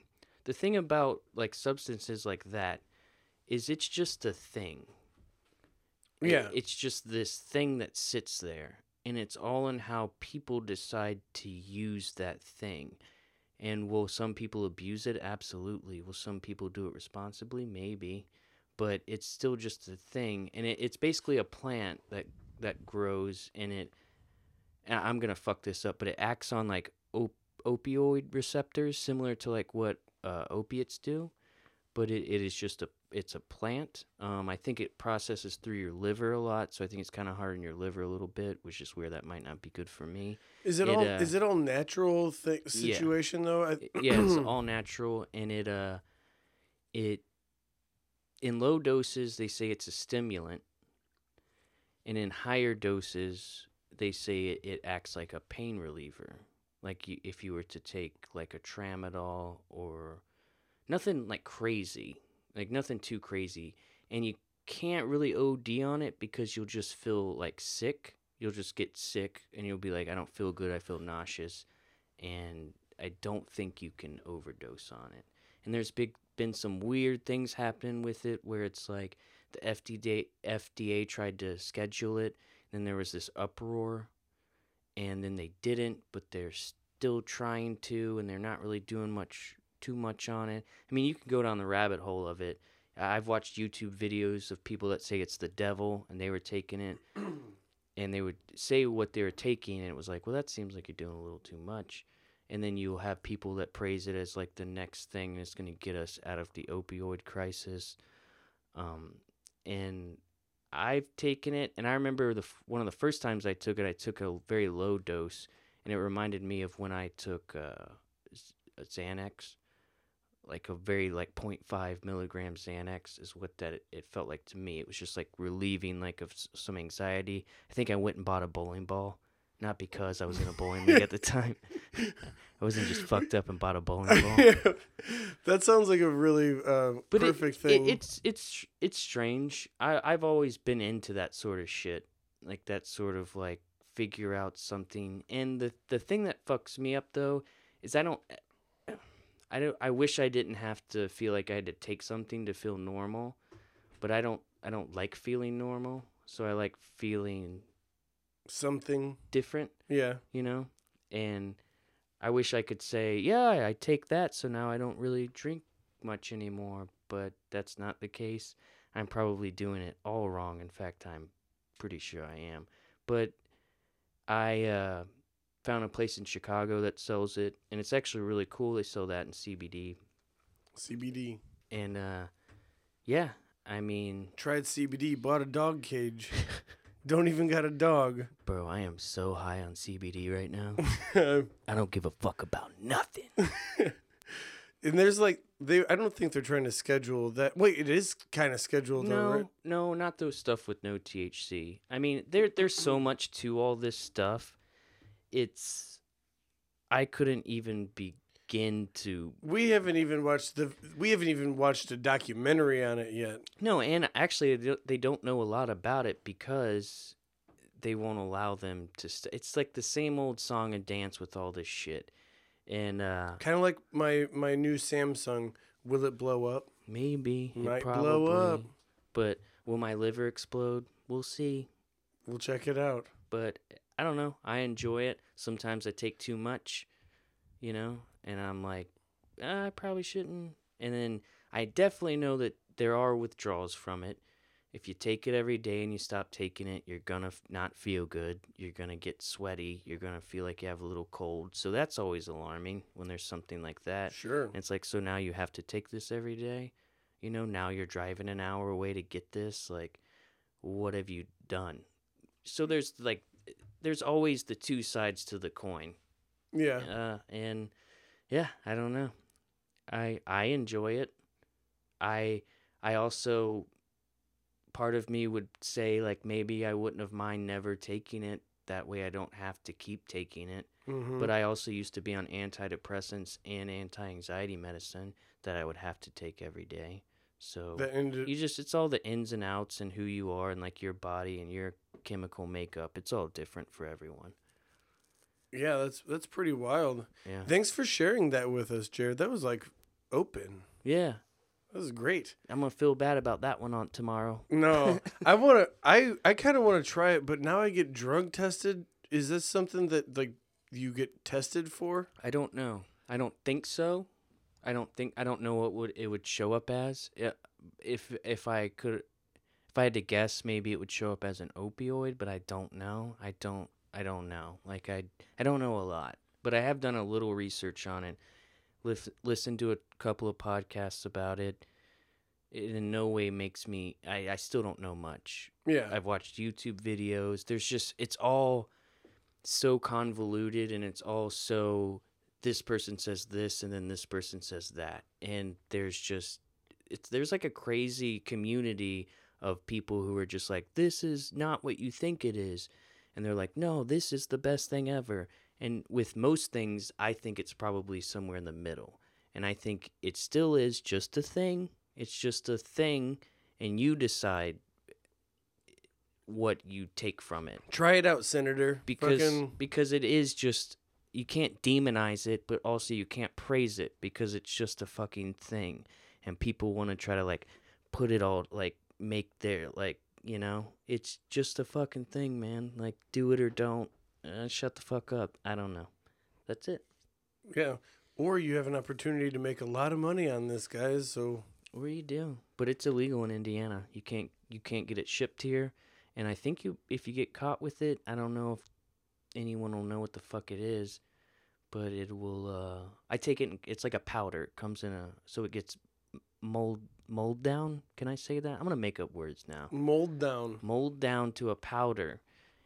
the thing about like substances like that is it's just a thing. It- Yeah. it's just this thing that sits there, and it's all in how people decide to use that thing. And will some people abuse it? Absolutely. Will some people do it responsibly? Maybe. But it's still just a thing, and it, it's basically a plant that that grows, and it and I'm gonna fuck this up, but it acts on like op- opioid receptors, similar to like what uh, opiates do. But it, it is just a it's a plant. Um, I think it processes through your liver a lot, so I think it's kind of hard on your liver a little bit, which is where that might not be good for me. is it, it, all? uh, is it all natural thi- Yeah. situation though? I, yeah, it's all natural, and it uh, it in low doses they say it's a stimulant, and in higher doses they say it, it acts like a pain reliever. Like you, if you were to take like a tramadol or nothing like crazy, like nothing too crazy, and you can't really OD on it because you'll just feel like sick. You'll just get sick, and you'll be like, I don't feel good. I feel nauseous, and I don't think you can overdose on it. And there's big been some weird things happening with it where it's like the FDA FDA tried to schedule it, then there was this uproar, and then they didn't, but they're still trying to, and they're not really doing much too much on it. I mean, you can go down the rabbit hole of it. I've watched YouTube videos of people that say it's the devil, and they were taking it, and they would say what they were taking, and it was like, well, that seems like you're doing a little too much and then you'll have people that praise it as like the next thing that's going to get us out of the opioid crisis um, and i've taken it and i remember the one of the first times i took it i took a very low dose and it reminded me of when i took uh, Z- xanax like a very like 0.5 milligram xanax is what that it, it felt like to me it was just like relieving like of some anxiety i think i went and bought a bowling ball not because I was in a bowling league at the time. I wasn't just fucked up and bought a bowling ball. that sounds like a really uh, But perfect it, thing. it's it's it's strange. I I've always been into that sort of shit, like that sort of like figure out something. And the the thing that fucks me up though is I don't. I don't. I wish I didn't have to feel like I had to take something to feel normal, but I don't. I don't like feeling normal. So I like feeling Something. different. Yeah. you know? And I wish I could say, yeah, I take that, so now I don't really drink much anymore, but that's not the case. I'm probably doing it all wrong. In fact, I'm pretty sure I am. But I uh, found a place in Chicago that sells it, and it's actually really cool. They sell that in CBD. CBD. And uh, yeah, I mean, Tried CBD. Bought a dog cage. Don't even got a dog. bro, I am so high on CBD right now. I don't give a fuck about nothing. And there's like they. I don't think they're trying to schedule that. Wait, it is kind of scheduled though, No, right? no, not those stuff with no THC. I mean, there there's so much to all this stuff. It's I couldn't even begin to We haven't even watched the. We haven't even watched a documentary on it yet. No, and actually they don't- know a lot about it because they won't allow them to st- it's like the same old song and dance with all this shit. And uh Kind of like my my new Samsung. Will it blow up? maybe it Might probably, blow up. But will my liver explode? We'll see. We'll check it out. but I don't know. I enjoy it. Sometimes I take too much, you know, and I'm like, "Ah, I probably shouldn't. And then I definitely know that there are withdrawals from it, if you take it every day and you stop taking it, you're gonna f- not feel good. You're gonna get sweaty. You're gonna feel like you have a little cold. So that's always alarming when there's something like that. Sure. And it's like, so now you have to take this every day. You know, now you're driving an hour away to get this. Like, what have you done? So there's like, there's always the two sides to the coin. Yeah. Uh, and yeah, I don't know. I I enjoy it. I I also part of me would say like maybe I wouldn't have mind never taking it. That way I don't have to keep taking it. Mm-hmm. But I also used to be on antidepressants and anti-anxiety medicine that I would have to take every day. So ended. you just it's all the ins and outs and who you are and like your body and your chemical makeup. It's all different for everyone. Yeah, that's that's pretty wild. Yeah. Thanks for sharing that with us, Jarrod. That was like open. Yeah. That was great. I'm gonna feel bad about that one on tomorrow. No, I want to. I I kind of want to try it, but now I get drug tested. Is this something that like you get tested for? I don't know. I don't think so. I don't think I don't know what would it would show up as. If if I could if I had to guess, maybe it would show up as an opioid, but I don't know. I don't I don't know. Like I I don't know a lot, but I have done a little research on it. Lif- listened to a couple of podcasts about it. It in no way makes me I, I still don't know much. Yeah. I've watched YouTube videos. There's just it's all so convoluted and it's all so this person says this and then this person says that. And there's just it's there's like a crazy community of people who are just like this is not what you think it is. And they're like, "No, this is the best thing ever." And with most things, I think it's probably somewhere in the middle. And I think it still is just a thing. It's just a thing and you decide what you take from it Try it out, Senator. because Fucking, because it is just you can't demonize it but also you can't praise it because it's just a fucking thing and people want to try to like put it all like make their like you know it's just a fucking thing man like do it or don't uh, shut the fuck up i don't know that's it yeah. Or you have an opportunity to make a lot of money on this, guys. So Or you do, but it's illegal in Indiana. You can't you can't get it shipped here, and I think you if you get caught with it, I don't know if anyone will know what the fuck it is, but it will. uh I take it. It's like a powder. It comes in a so it gets mold mold down. Can I say that? I'm gonna make up words now. mold down. Mold down to a powder,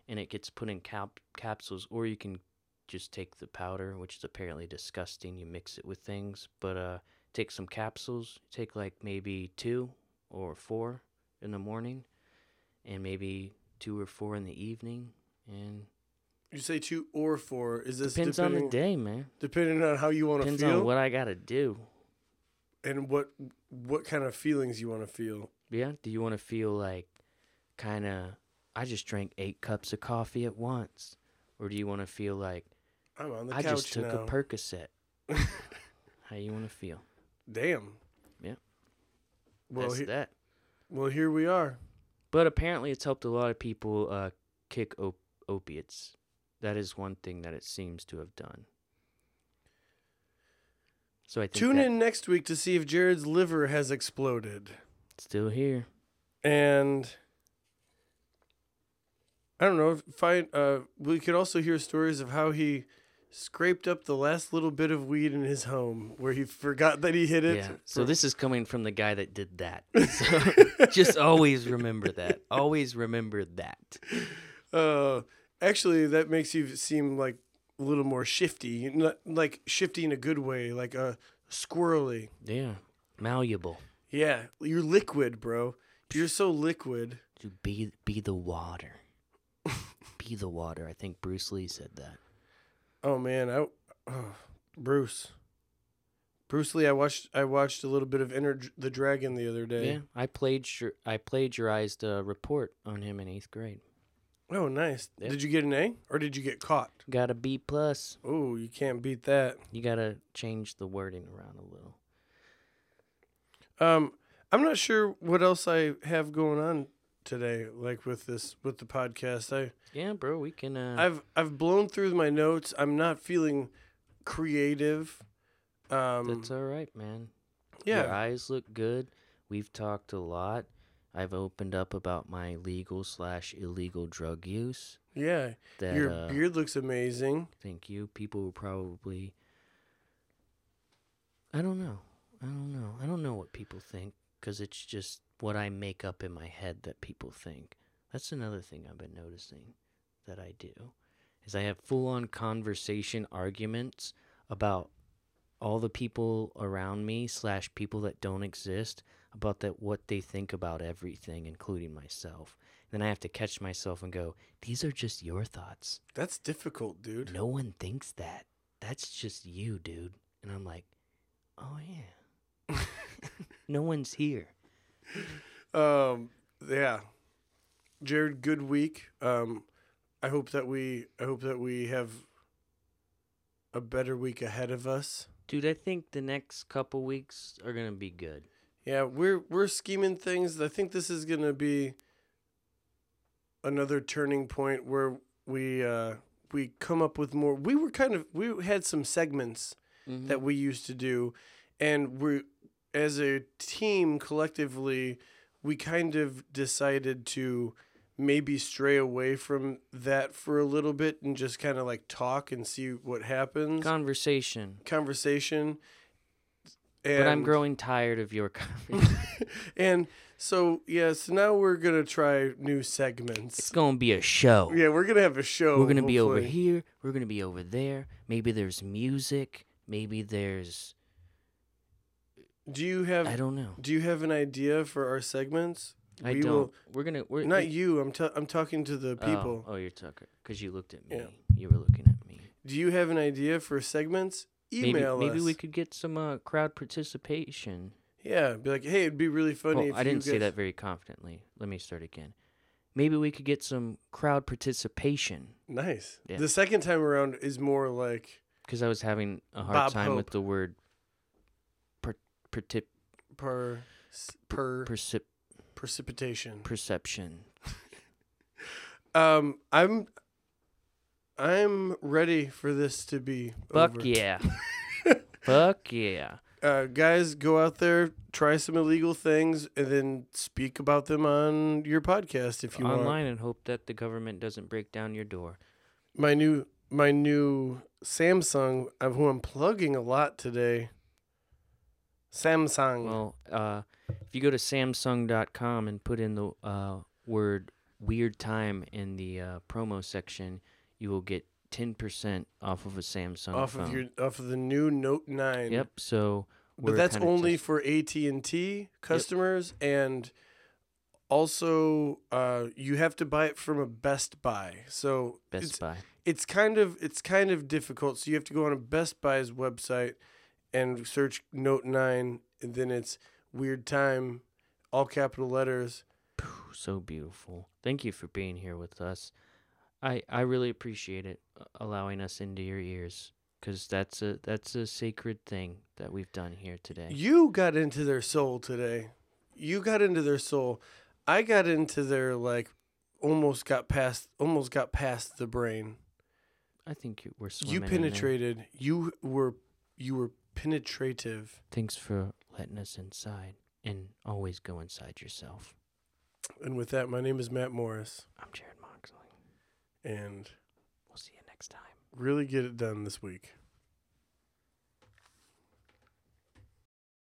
and it gets put in cap capsules, or you can just take the powder, which is apparently disgusting. You mix it with things, but uh, take some capsules. Take like maybe two or four in the morning, and maybe two or four in the evening. And You say two or four. Is this depends on the day, man. depending on how you want to Depends feel on what I gotta do. and what what kind of feelings you want to feel? Yeah. Do you want to feel like kind of? I just drank eight cups of coffee at once, or do you want to feel like I'm on the I couch just took now. a Percocet? How you want to feel? Damn. Yeah. Well, That's he- that. well, here we are. But apparently, it's helped a lot of people uh, kick op- opiates. That is one thing that it seems to have done. So I think Tune in next week to see if Jarrod's liver has exploded. still here. And I don't know. Find uh, we could also hear stories of how he scraped up the last little bit of weed in his home where he forgot that he hid it. Yeah. So this is coming from the guy that did that. So just always remember that. Always remember that. Uh, actually, that makes you seem like a little more shifty, not like shifty in a good way, like uh, squirrely. Yeah. Malleable. Yeah, you're liquid, bro. You're so liquid. To be be the water. be the water. I think Bruce Lee said that. Oh man, I oh, Bruce. Bruce Lee. I watched. I watched a little bit of Enter the Dragon the other day. Yeah. I played I plagiarized a report on him in eighth grade. Oh, nice. Yeah. Did you get an A or did you get caught? Got a B plus. Oh, you can't beat that. You gotta change the wording around a little. Um, I'm not sure what else I have going on today. Like with this, with the podcast, I Yeah, bro, we can. Uh, I've I've blown through my notes. I'm not feeling creative. Um, that's all right, man. Yeah, Your yeah, eyes look good. We've talked a lot. I've opened up about my legal slash illegal drug use. Yeah, That your uh, beard looks amazing. thank you. People will probably. I don't know. I don't know. I don't know what people think because it's just what I make up in my head that people think. That's another thing I've been noticing that I do is I have full on conversation arguments about all the people around me slash people that don't exist about that what they think about everything, including myself. Then I have to catch myself and go, these are just your thoughts. That's difficult, dude. No one thinks that. That's just you, dude. And I'm like, oh yeah. no one's here. Um, yeah, Jarrod, good week. Um, I hope that we, I hope that we have a better week ahead of us. Dude, I think the next couple weeks are gonna be good. Yeah, we're we're scheming things. I think this is gonna be another turning point where we uh, we come up with more. We were kind of we had some segments Mm-hmm. that we used to do, and we as a team collectively we kind of decided to maybe stray away from that for a little bit and just kind of like talk and see what happens Conversation. conversation and But I'm growing tired of your conversation. and so yeah so now we're gonna try new segments it's gonna be a show. yeah we're gonna have a show We're gonna be over here. We're gonna be over there. Maybe there's music. Maybe there's do you have I don't know. do you have an idea for our segments I we don't. will- we're gonna. We're not it- you i'm t- i'm talking to the oh, people Oh, you're Tucker. Because you looked at me. Yeah. You were looking at me. Do you have an idea for segments? Email maybe, us. Maybe we could get some uh, crowd participation. Yeah, be like, hey, it'd be really funny Well, I didn't say that very confidently. Let me start again. Maybe we could get some crowd participation Nice. Yeah. The second time around is more like because I was having a hard Bob time with the word per, per per percip, precipitation. perception. Um, I'm I'm ready for this to be Fuck over. yeah. Fuck yeah. Uh, guys, go out there, try some illegal things, and then speak about them on your podcast if you want. Online and hope that the government doesn't break down your door. My new my new Samsung, who I'm plugging a lot today. Samsung. Well, uh, if you go to Samsung.com and put in the uh, word weird time in the uh, promo section, you will get 10% off of a Samsung off phone. of your off of the new Note Nine. Yep. So, but that's only just- for AT and T customers, and also uh, you have to buy it from a Best Buy. So Best it's, Buy. it's kind of it's kind of difficult. So you have to go on a Best Buy's website and search Note Nine, and then it's Weird Time, all capital letters. So beautiful. Thank you for being here with us. I I really appreciate it uh, allowing us into your ears cuz that's a that's a sacred thing that we've done here today. You got into their soul today. You got into their soul. I got into their like almost got past almost got past the brain. I think you were you swimming in there. penetrated. You were you were penetrative. Thanks for letting us inside and always go inside yourself. And with that, my name is Matt Morris, I'm Jarrod Moxley. and We'll see you next time. really get it done this week.